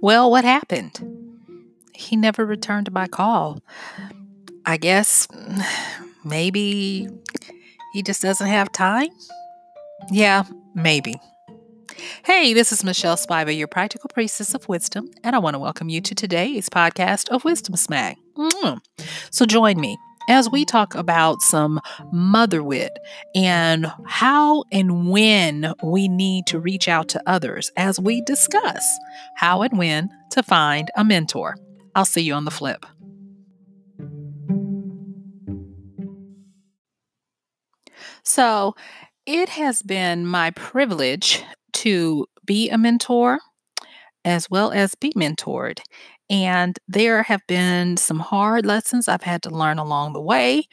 Well, what happened? He never returned my call. I guess maybe he just doesn't have time? Yeah, maybe. Hey, this is Michelle Spiva, your practical priestess of wisdom, and I want to welcome you to today's podcast of Wisdom Smack. Mm. So join me as we talk about some mother wit and how and when we need to reach out to others as we discuss how and when to find a mentor. I'll see you on the flip. So, it has been my privilege to be a mentor as well as be mentored. And there have been some hard lessons I've had to learn along the way,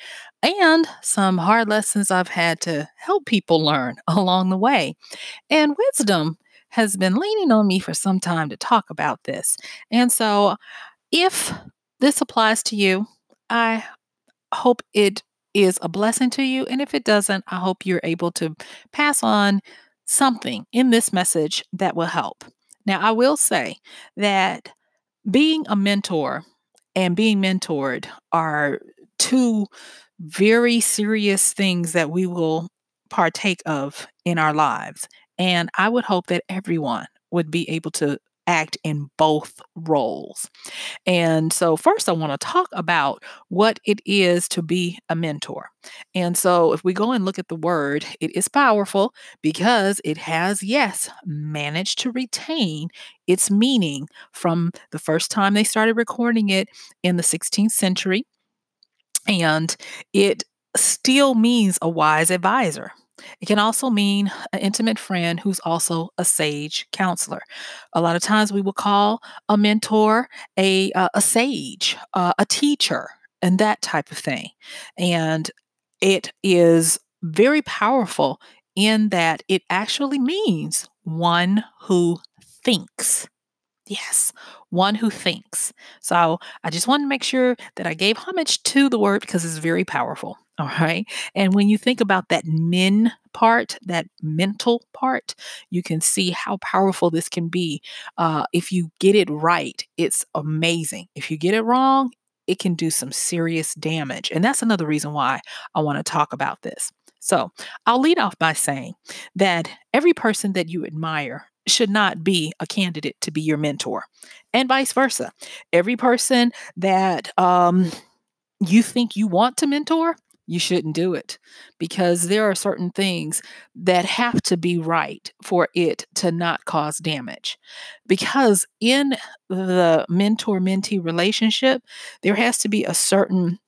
and some hard lessons I've had to help people learn along the way. And wisdom has been leaning on me for some time to talk about this. And so, if this applies to you, I hope it is a blessing to you. And if it doesn't, I hope you're able to pass on something in this message that will help. Now, I will say that being a mentor and being mentored are two very serious things that we will partake of in our lives. And I would hope that everyone would be able to act in both roles. And so, first, I want to talk about what it is to be a mentor. And so, if we go and look at the word, it is powerful because it has, yes, managed to retain its meaning from the first time they started recording it in the 16th century. And it still means a wise advisor. It can also mean an intimate friend who's also a sage counselor. A lot of times we will call a mentor a, uh, a sage, uh, a teacher, and that type of thing. And it is very powerful in that it actually means one who thinks. Yes, one who thinks. So I just want to make sure that I gave homage to the word because it's very powerful. All right. And when you think about that men part, that mental part, you can see how powerful this can be. Uh, if you get it right, it's amazing. If you get it wrong, it can do some serious damage. And that's another reason why I want to talk about this. So I'll lead off by saying that every person that you admire should not be a candidate to be your mentor, and vice versa. Every person that um, you think you want to mentor you shouldn't do it because there are certain things that have to be right for it to not cause damage. Because in the mentor mentee relationship, there has to be a certain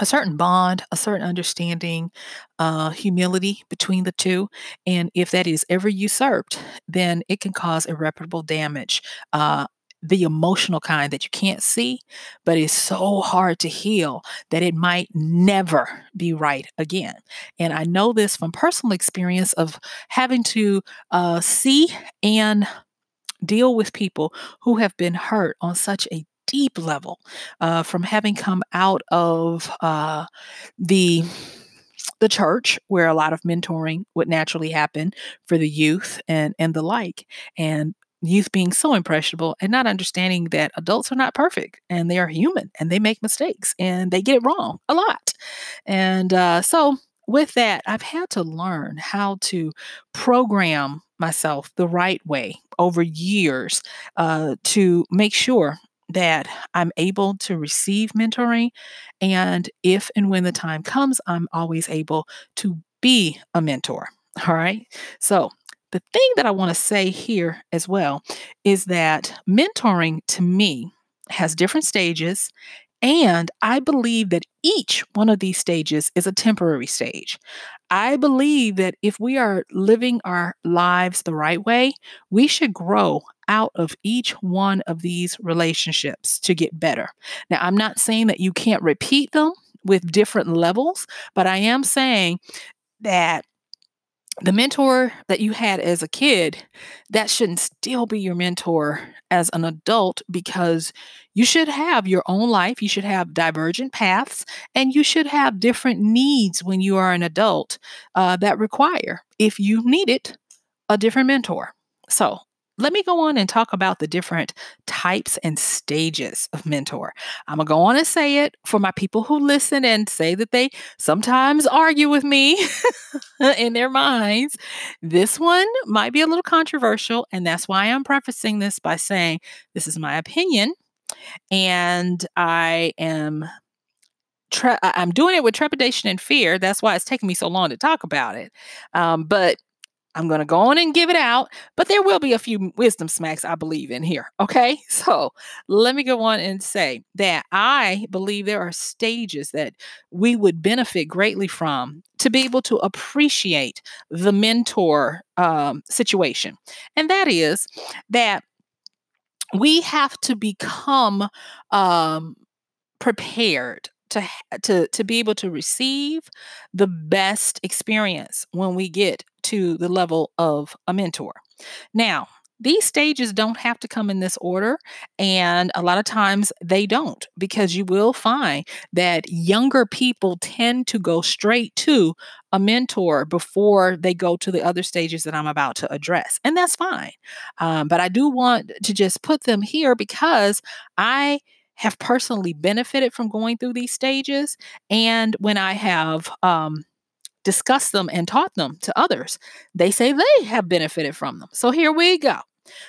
a certain bond, a certain understanding, uh, humility between the two. And if that is ever usurped, then it can cause irreparable damage uh, the emotional kind that you can't see, but is so hard to heal that it might never be right again. And I know this from personal experience of having to uh, see and deal with people who have been hurt on such a deep level uh, from having come out of uh, the the church where a lot of mentoring would naturally happen for the youth and and the like and youth being so impressionable and not understanding that adults are not perfect and they are human and they make mistakes and they get it wrong a lot. And uh, so, with that, I've had to learn how to program myself the right way over years uh, to make sure that I'm able to receive mentoring. And if and when the time comes, I'm always able to be a mentor. All right. So, the thing that I want to say here as well is that mentoring to me has different stages. And I believe that each one of these stages is a temporary stage. I believe that if we are living our lives the right way, we should grow out of each one of these relationships to get better. Now, I'm not saying that you can't repeat them with different levels, but I am saying that the mentor that you had as a kid, that shouldn't still be your mentor as an adult because you should have your own life. You should have divergent paths and you should have different needs when you are an adult uh, that require, if you need it, a different mentor. So let me go on and talk about the different types and stages of mentor. I'm going to go on and say it for my people who listen and say that they sometimes argue with me in their minds. This one might be a little controversial, and that's why I'm prefacing this by saying this is my opinion, and I am. Tre- I'm doing it with trepidation and fear. That's why it's taking me so long to talk about it. Um, but I'm going to go on and give it out, but there will be a few wisdom smacks I believe in here. Okay. So let me go on and say that I believe there are stages that we would benefit greatly from to be able to appreciate the mentor um, situation. And that is that we have to become um, prepared to to to be able to receive the best experience when we get to the level of a mentor. Now, these stages don't have to come in this order. And a lot of times they don't, because you will find that younger people tend to go straight to a mentor before they go to the other stages that I'm about to address. And that's fine. Um, but I do want to just put them here because I have personally benefited from going through these stages. And when I have um, discussed them and taught them to others, they say they have benefited from them. So here we go.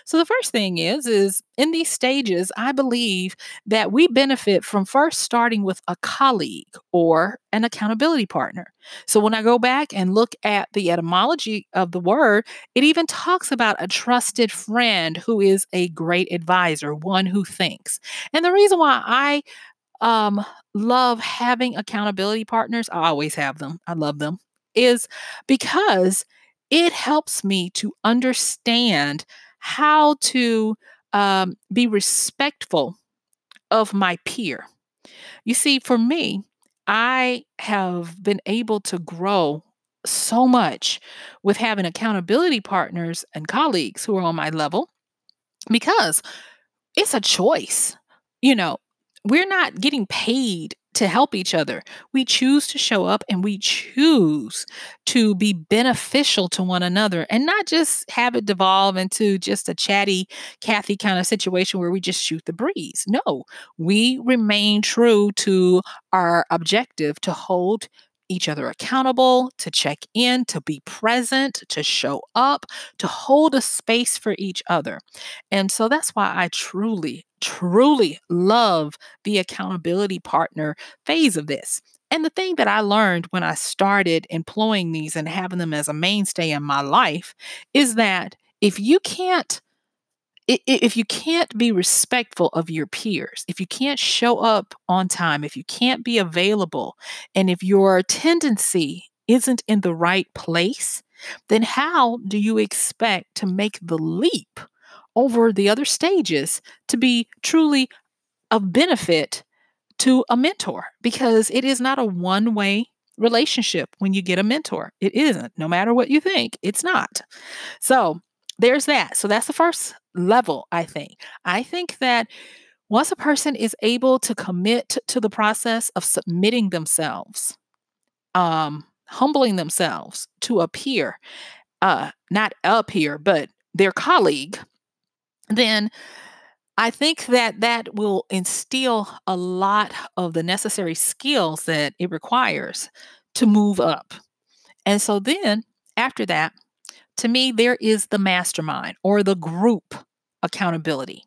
So the first thing is is in these stages I believe that we benefit from first starting with a colleague or an accountability partner. So when I go back and look at the etymology of the word, it even talks about a trusted friend who is a great advisor, one who thinks. And the reason why I um love having accountability partners, I always have them. I love them. Is because it helps me to understand how to um, be respectful of my peer. You see, for me, I have been able to grow so much with having accountability partners and colleagues who are on my level because it's a choice. You know, we're not getting paid to help each other. We choose to show up and we choose to be beneficial to one another and not just have it devolve into just a chatty Kathy kind of situation where we just shoot the breeze. No, we remain true to our objective to hold each other accountable, to check in, to be present, to show up, to hold a space for each other. And so that's why I truly, truly love the accountability partner phase of this. And the thing that I learned when I started employing these and having them as a mainstay in my life is that if you can't if you can't be respectful of your peers, if you can't show up on time, if you can't be available, and if your tendency isn't in the right place, then how do you expect to make the leap over the other stages to be truly of benefit to a mentor? Because it is not a one way relationship when you get a mentor. It isn't, no matter what you think, it's not. So, there's that. So that's the first level, I think. I think that once a person is able to commit to the process of submitting themselves, um, humbling themselves to a peer, uh, not a peer, but their colleague, then I think that that will instill a lot of the necessary skills that it requires to move up. And so then after that, to me, there is the mastermind or the group accountability.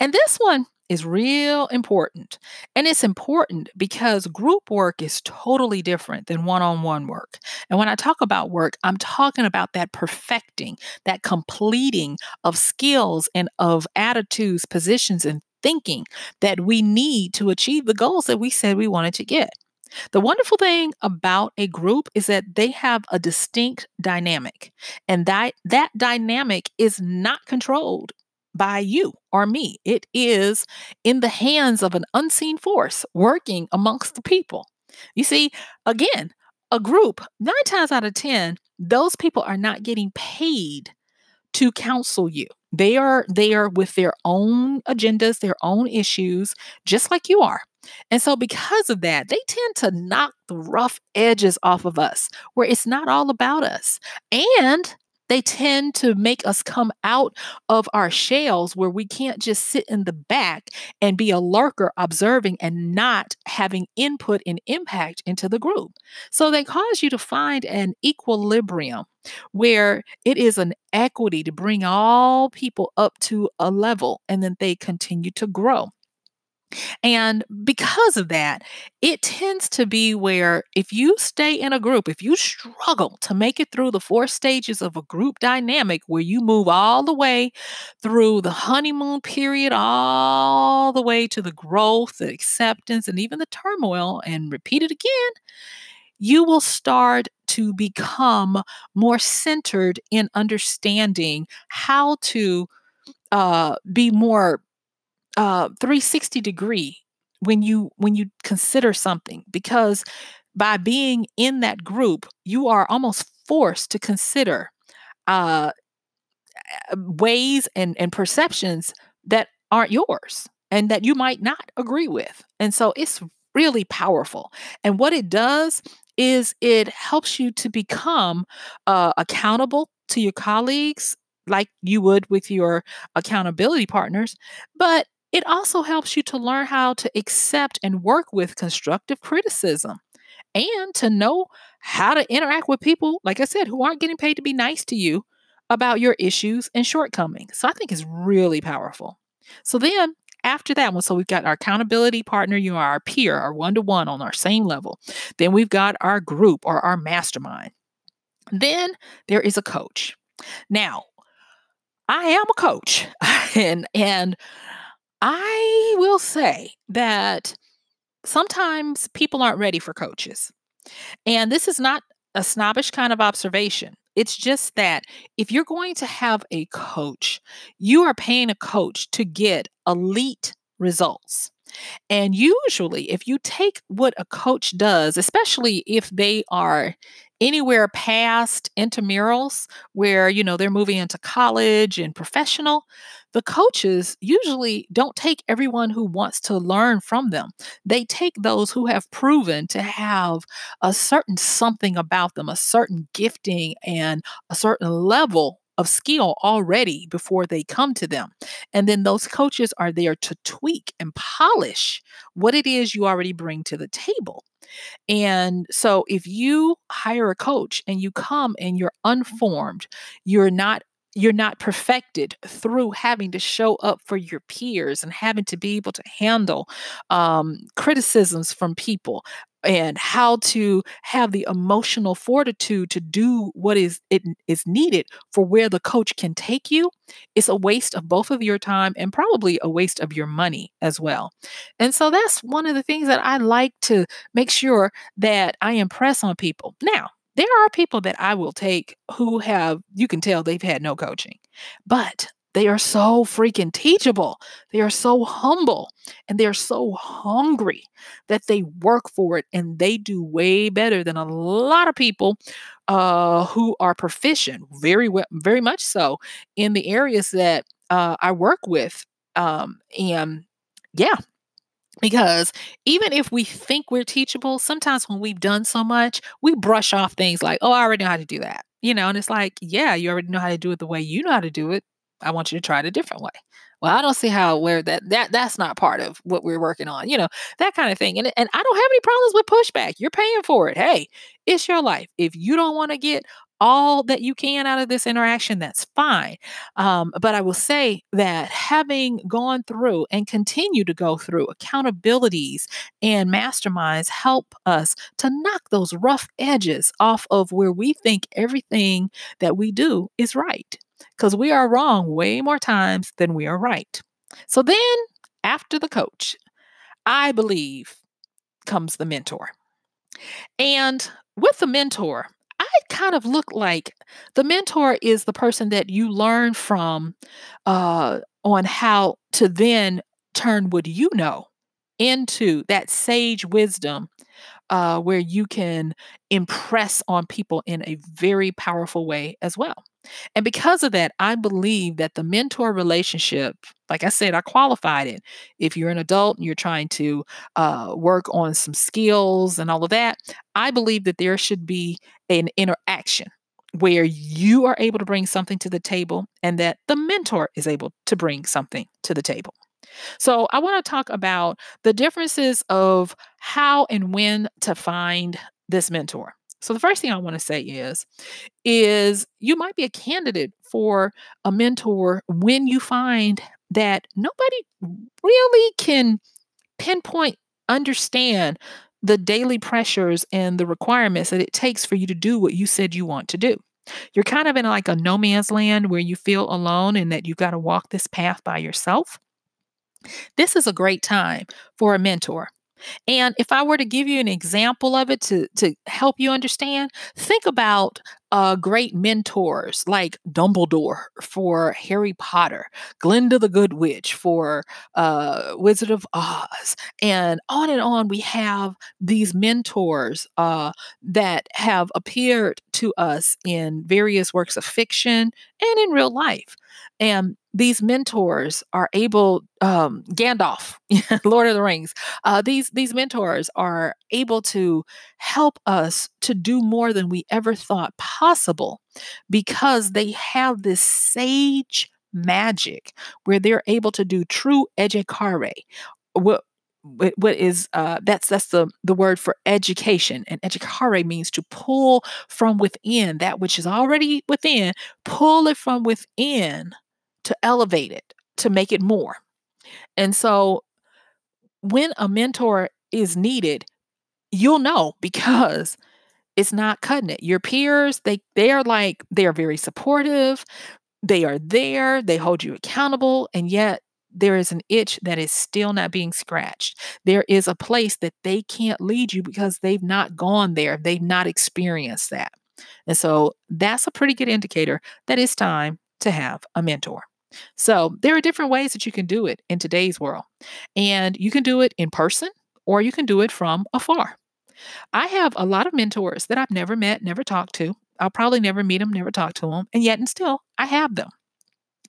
And this one is real important. And it's important because group work is totally different than one on one work. And when I talk about work, I'm talking about that perfecting, that completing of skills and of attitudes, positions, and thinking that we need to achieve the goals that we said we wanted to get. The wonderful thing about a group is that they have a distinct dynamic, and that, that dynamic is not controlled by you or me. It is in the hands of an unseen force working amongst the people. You see, again, a group, nine times out of 10, those people are not getting paid to counsel you. They are they are with their own agendas, their own issues, just like you are. And so, because of that, they tend to knock the rough edges off of us where it's not all about us. And they tend to make us come out of our shells where we can't just sit in the back and be a lurker observing and not having input and impact into the group. So they cause you to find an equilibrium where it is an equity to bring all people up to a level and then they continue to grow. And because of that, it tends to be where if you stay in a group, if you struggle to make it through the four stages of a group dynamic where you move all the way through the honeymoon period, all the way to the growth, the acceptance, and even the turmoil, and repeat it again, you will start to become more centered in understanding how to uh, be more uh 360 degree when you when you consider something because by being in that group you are almost forced to consider uh ways and and perceptions that aren't yours and that you might not agree with. And so it's really powerful. And what it does is it helps you to become uh, accountable to your colleagues like you would with your accountability partners but it also helps you to learn how to accept and work with constructive criticism and to know how to interact with people, like I said, who aren't getting paid to be nice to you about your issues and shortcomings. So I think it's really powerful. So then after that one, so we've got our accountability partner, you are our peer, our one to one on our same level. Then we've got our group or our mastermind. Then there is a coach. Now, I am a coach and and I will say that sometimes people aren't ready for coaches. And this is not a snobbish kind of observation. It's just that if you're going to have a coach, you are paying a coach to get elite results. And usually, if you take what a coach does, especially if they are anywhere past intramurals where you know they're moving into college and professional the coaches usually don't take everyone who wants to learn from them they take those who have proven to have a certain something about them a certain gifting and a certain level of skill already before they come to them. And then those coaches are there to tweak and polish what it is you already bring to the table. And so if you hire a coach and you come and you're unformed, you're not you're not perfected through having to show up for your peers and having to be able to handle um, criticisms from people and how to have the emotional fortitude to do what is it is needed for where the coach can take you it's a waste of both of your time and probably a waste of your money as well. And so that's one of the things that i like to make sure that i impress on people. Now there are people that I will take who have, you can tell they've had no coaching, but they are so freaking teachable. They are so humble and they're so hungry that they work for it and they do way better than a lot of people uh, who are proficient, very well, very much so in the areas that uh, I work with. Um, and yeah, because even if we think we're teachable, sometimes when we've done so much, we brush off things like, oh, I already know how to do that. You know, and it's like, yeah, you already know how to do it the way you know how to do it. I want you to try it a different way. Well, I don't see how where that that that's not part of what we're working on, you know, that kind of thing. And and I don't have any problems with pushback. You're paying for it. Hey, it's your life. If you don't want to get all that you can out of this interaction, that's fine. Um, but I will say that having gone through and continue to go through accountabilities and masterminds help us to knock those rough edges off of where we think everything that we do is right. Because we are wrong way more times than we are right. So then, after the coach, I believe comes the mentor. And with the mentor, kind of look like the mentor is the person that you learn from uh, on how to then turn what you know into that sage wisdom uh, where you can impress on people in a very powerful way as well. And because of that, I believe that the mentor relationship, like I said, I qualified it. If you're an adult and you're trying to uh, work on some skills and all of that, I believe that there should be an interaction where you are able to bring something to the table and that the mentor is able to bring something to the table. So, I want to talk about the differences of how and when to find this mentor. So the first thing I want to say is is you might be a candidate for a mentor when you find that nobody really can pinpoint understand the daily pressures and the requirements that it takes for you to do what you said you want to do. You're kind of in like a no man's land where you feel alone and that you've got to walk this path by yourself. This is a great time for a mentor. And if I were to give you an example of it to, to help you understand, think about uh, great mentors like Dumbledore for Harry Potter, Glinda the Good Witch for uh, Wizard of Oz, and on and on. We have these mentors uh, that have appeared to us in various works of fiction and in real life. And these mentors are able, um, Gandalf, Lord of the Rings, uh, these these mentors are able to help us to do more than we ever thought possible because they have this sage magic where they're able to do true educare. What what is uh, that's that's the the word for education and educare means to pull from within that which is already within pull it from within to elevate it, to make it more. And so when a mentor is needed, you'll know because it's not cutting it. Your peers, they they are like they are very supportive. They are there, they hold you accountable, and yet there is an itch that is still not being scratched. There is a place that they can't lead you because they've not gone there. They've not experienced that. And so that's a pretty good indicator that it's time to have a mentor. So there are different ways that you can do it in today's world. And you can do it in person or you can do it from afar. I have a lot of mentors that I've never met, never talked to. I'll probably never meet them, never talk to them. And yet, and still, I have them.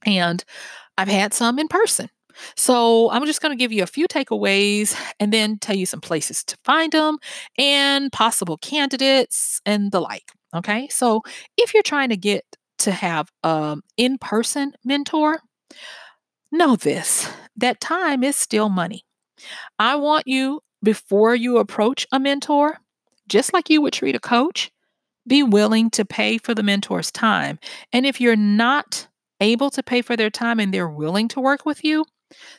And I've had some in person. So I'm just going to give you a few takeaways and then tell you some places to find them and possible candidates and the like. Okay. So if you're trying to get to have an in person mentor, know this that time is still money. I want you, before you approach a mentor, just like you would treat a coach, be willing to pay for the mentor's time. And if you're not able to pay for their time and they're willing to work with you,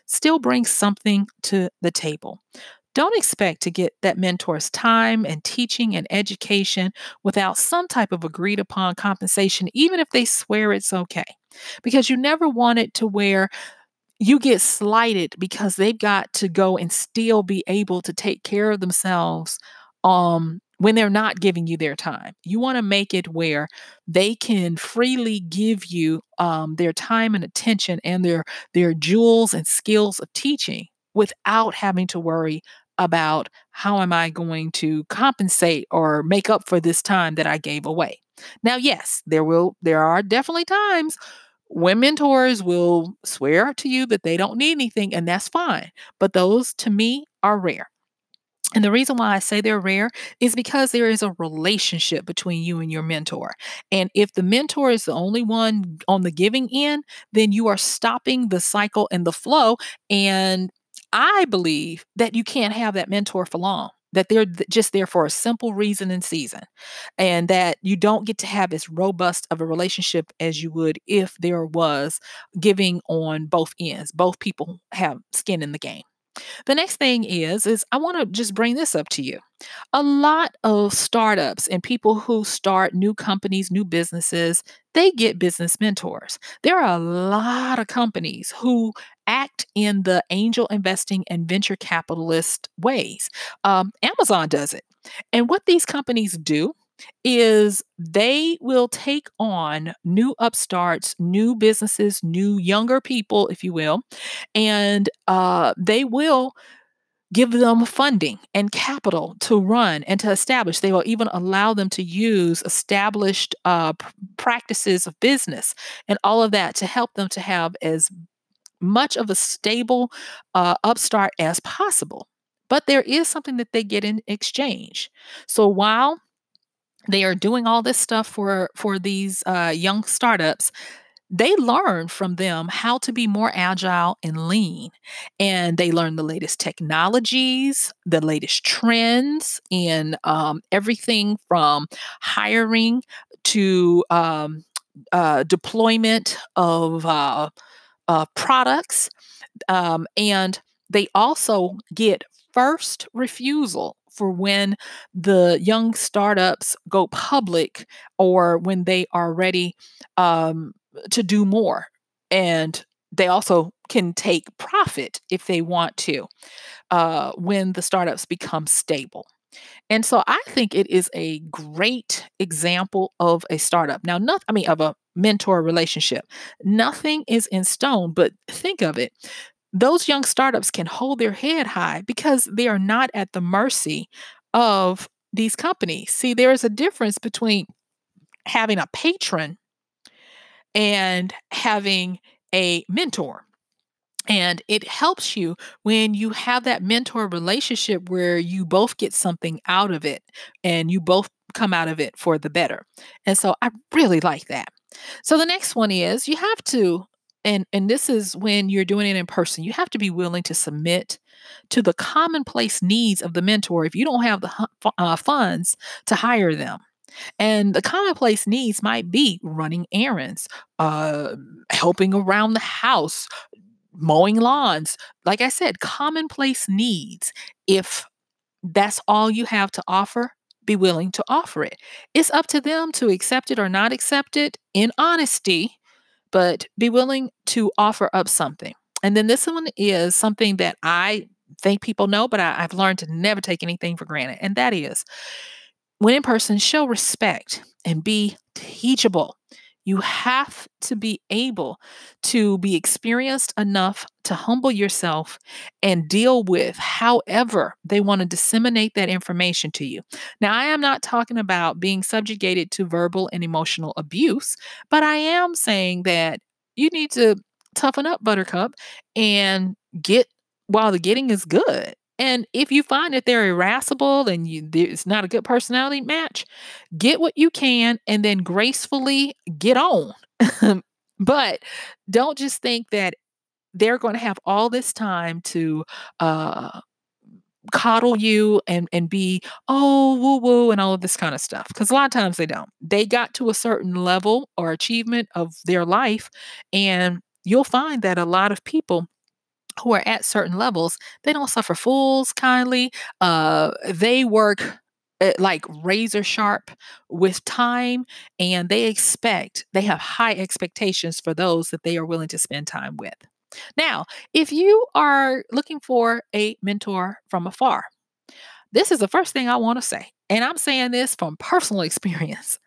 still bring something to the table. Don't expect to get that mentor's time and teaching and education without some type of agreed upon compensation, even if they swear it's okay. Because you never want it to where you get slighted because they've got to go and still be able to take care of themselves um, when they're not giving you their time. You want to make it where they can freely give you um, their time and attention and their their jewels and skills of teaching without having to worry about how am I going to compensate or make up for this time that I gave away. Now, yes, there will there are definitely times when mentors will swear to you that they don't need anything and that's fine, but those to me are rare. And the reason why I say they're rare is because there is a relationship between you and your mentor. And if the mentor is the only one on the giving end, then you are stopping the cycle and the flow. And I believe that you can't have that mentor for long that they're just there for a simple reason and season, and that you don't get to have as robust of a relationship as you would if there was giving on both ends. Both people have skin in the game. The next thing is is I want to just bring this up to you. A lot of startups and people who start new companies, new businesses, they get business mentors. There are a lot of companies who act in the angel investing and venture capitalist ways. Um, Amazon does it. And what these companies do is they will take on new upstarts, new businesses, new younger people, if you will, and uh, they will give them funding and capital to run and to establish. They will even allow them to use established uh, practices of business and all of that to help them to have as much of a stable uh, upstart as possible. But there is something that they get in exchange. So while they are doing all this stuff for for these uh, young startups they learn from them how to be more agile and lean and they learn the latest technologies the latest trends in um, everything from hiring to um, uh, deployment of uh, uh, products um, and they also get first refusal for when the young startups go public or when they are ready um, to do more. And they also can take profit if they want to uh, when the startups become stable. And so I think it is a great example of a startup. Now, not, I mean, of a mentor relationship. Nothing is in stone, but think of it those young startups can hold their head high because they are not at the mercy of these companies. See, there is a difference between having a patron and having a mentor. And it helps you when you have that mentor relationship where you both get something out of it and you both come out of it for the better. And so I really like that. So the next one is you have to and and this is when you're doing it in person you have to be willing to submit to the commonplace needs of the mentor if you don't have the uh, funds to hire them. And the commonplace needs might be running errands uh, helping around the house mowing lawns. Like i said commonplace needs if that's all you have to offer be willing to offer it it's up to them to accept it or not accept it in honesty but be willing to offer up something. And then this one is something that I think people know, but I, have learned to never take anything for granted. And that is when in person, show respect and be teachable. You have to be able to be experienced enough to humble yourself and deal with however they want to disseminate that information to you. Now, I am not talking about being subjugated to verbal and emotional abuse, but I am saying that you need to toughen up, Buttercup, and get while the getting is good. And if you find that they're irascible and you it's not a good personality match, get what you can and then gracefully get on. but don't just think that they're going to have all this time to uh coddle you and and be oh woo woo and all of this kind of stuff because a lot of times they don't they got to a certain level or achievement of their life and you'll find that a lot of people who are at certain levels, they don't suffer fools kindly. Uh, they work uh, like razor sharp with time and they expect, they have high expectations for those that they are willing to spend time with. Now, if you are looking for a mentor from afar, this is the first thing I want to say. And I'm saying this from personal experience.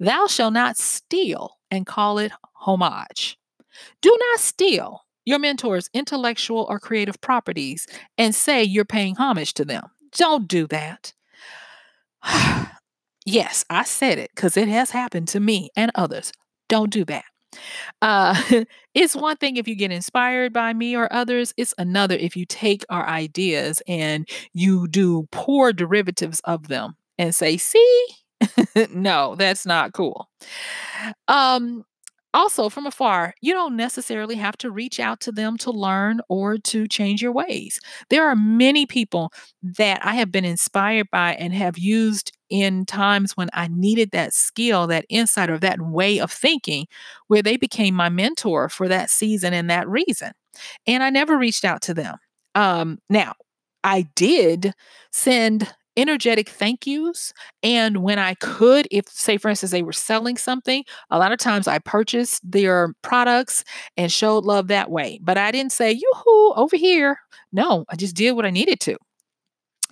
Thou shalt not steal and call it homage. Do not steal your mentor's intellectual or creative properties and say you're paying homage to them. Don't do that. yes, I said it because it has happened to me and others. Don't do that. Uh, it's one thing if you get inspired by me or others, it's another if you take our ideas and you do poor derivatives of them and say, see, no, that's not cool. Um, Also, from afar, you don't necessarily have to reach out to them to learn or to change your ways. There are many people that I have been inspired by and have used in times when I needed that skill, that insight, or that way of thinking, where they became my mentor for that season and that reason. And I never reached out to them. Um, now, I did send energetic thank yous. And when I could, if, say, for instance, they were selling something, a lot of times I purchased their products and showed love that way. But I didn't say, yoo-hoo, over here. No, I just did what I needed to.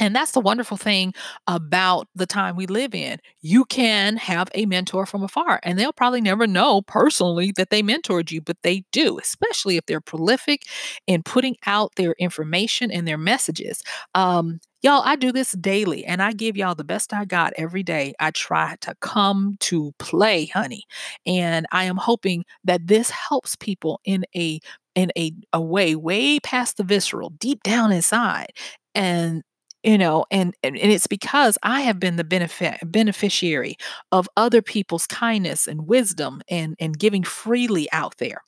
And that's the wonderful thing about the time we live in. You can have a mentor from afar, and they'll probably never know personally that they mentored you, but they do, especially if they're prolific in putting out their information and their messages. Um, Y'all, I do this daily and I give y'all the best I got every day. I try to come to play, honey. And I am hoping that this helps people in a in a, a way way past the visceral, deep down inside. And you know and, and it's because i have been the benefit beneficiary of other people's kindness and wisdom and and giving freely out there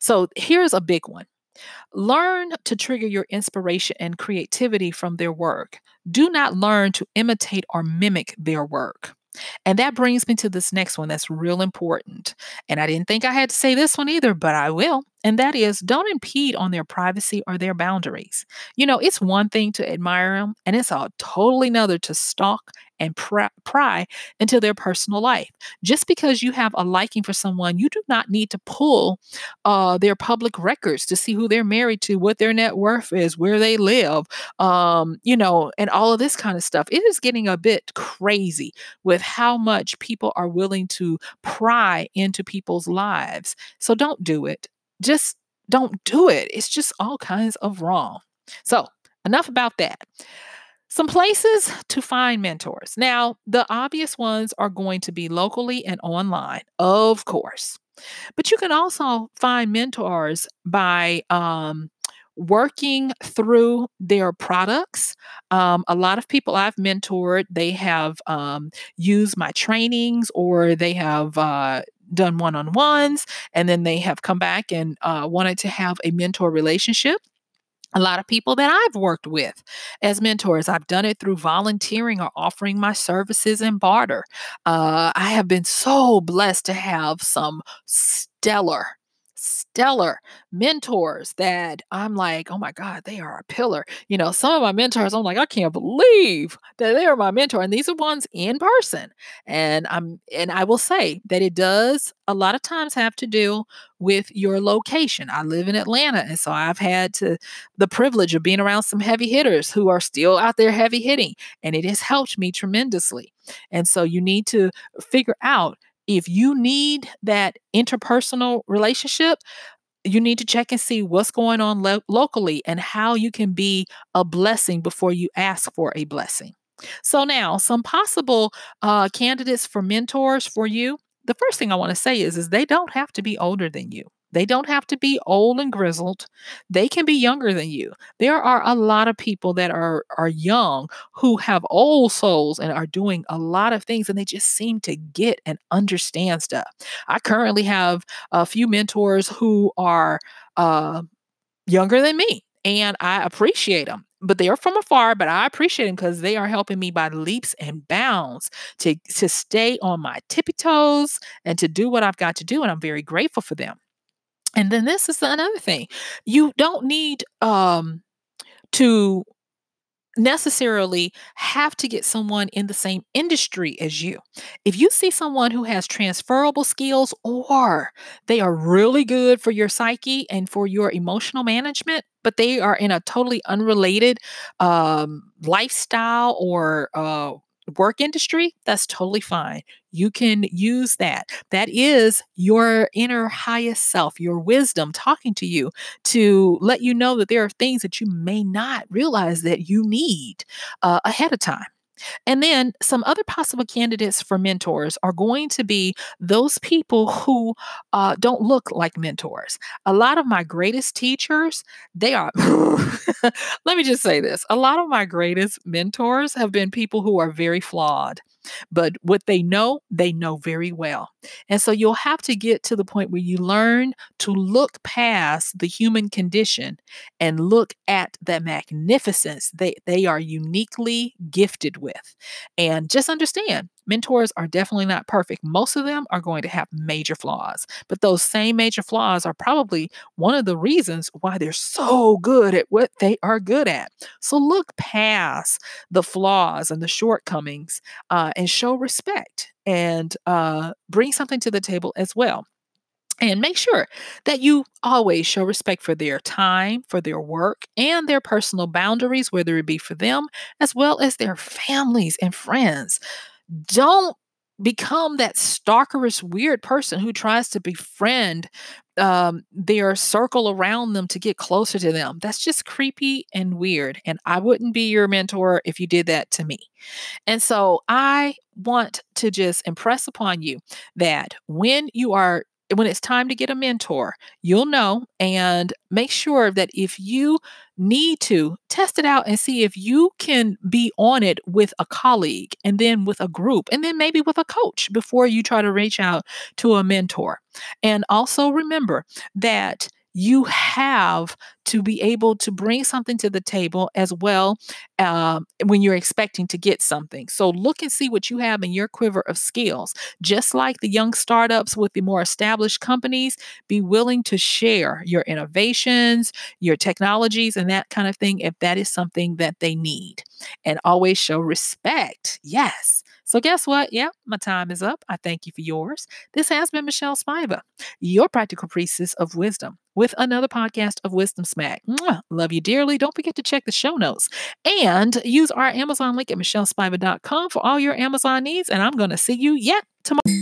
so here's a big one learn to trigger your inspiration and creativity from their work do not learn to imitate or mimic their work and that brings me to this next one that's real important. And I didn't think I had to say this one either, but I will. And that is don't impede on their privacy or their boundaries. You know, it's one thing to admire them, and it's a totally another to stalk and pry into their personal life. Just because you have a liking for someone, you do not need to pull uh, their public records to see who they're married to, what their net worth is, where they live, um, you know, and all of this kind of stuff. It is getting a bit crazy with how much people are willing to pry into people's lives. So don't do it. Just don't do it. It's just all kinds of wrong. So, enough about that. Some places to find mentors. Now, the obvious ones are going to be locally and online, of course. But you can also find mentors by um, working through their products. Um, a lot of people I've mentored, they have um, used my trainings or they have uh, done one on ones, and then they have come back and uh, wanted to have a mentor relationship a lot of people that I've worked with as mentors. I've done it through volunteering or offering my services in barter. Uh, I have been so blessed to have some stellar stellar mentors that I'm like, oh my God, they are a pillar. You know, some of my mentors, I'm like, I can't believe that they are my mentor. And these are ones in person. And I'm and I will say that it does a lot of times have to do with your location. I live in Atlanta, and so I've had to the privilege of being around some heavy hitters who are still out there heavy hitting, and it has helped me tremendously. And so you need to figure out if you need that interpersonal relationship, you need to check and see what's going on lo- locally and how you can be a blessing before you ask for a blessing. So, now some possible uh, candidates for mentors for you. The first thing I want to say is, is they don't have to be older than you. They don't have to be old and grizzled. They can be younger than you. There are a lot of people that are are young who have old souls and are doing a lot of things and they just seem to get and understand stuff. I currently have a few mentors who are uh, younger than me and I appreciate them but they are from afar but i appreciate them because they are helping me by leaps and bounds to to stay on my tippy toes and to do what i've got to do and i'm very grateful for them and then this is another thing. You don't need um to necessarily have to get someone in the same industry as you. If you see someone who has transferable skills or they are really good for your psyche and for your emotional management, but they are in a totally unrelated um, lifestyle or uh, work industry, that's totally fine. You can use that. That is your inner highest self, your wisdom talking to you to let you know that there are things that you may not realize that you need uh, ahead of time. And then some other possible candidates for mentors are going to be those people who uh, don't look like mentors. A lot of my greatest teachers, they are, let me just say this a lot of my greatest mentors have been people who are very flawed. But what they know, they know very well. And so you'll have to get to the point where you learn to look past the human condition and look at the magnificence they, they are uniquely gifted with. And just understand mentors are definitely not perfect. Most of them are going to have major flaws, but those same major flaws are probably one of the reasons why they're so good at what they are good at. So look past the flaws and the shortcomings uh, and show respect and uh, bring something to the table as well. And make sure that you always show respect for their time, for their work, and their personal boundaries, whether it be for them as well as their families and friends. Don't become that stalkerish, weird person who tries to befriend um, their circle around them to get closer to them. That's just creepy and weird. And I wouldn't be your mentor if you did that to me. And so I want to just impress upon you that when you are when it's time to get a mentor, you'll know and make sure that if you need to test it out and see if you can be on it with a colleague and then with a group and then maybe with a coach before you try to reach out to a mentor. And also remember that you have to be able to bring something to the table as well um, when you're expecting to get something. So look and see what you have in your quiver of skills. Just like the young startups with the more established companies, be willing to share your innovations, your technologies, and that kind of thing if that is something that they need. And always show respect. Yes. So, guess what? Yeah, my time is up. I thank you for yours. This has been Michelle Spiva, your practical priestess of wisdom, with another podcast of Wisdom Smack. Mwah. Love you dearly. Don't forget to check the show notes and use our Amazon link at michellespiva.com for all your Amazon needs. And I'm going to see you yet tomorrow.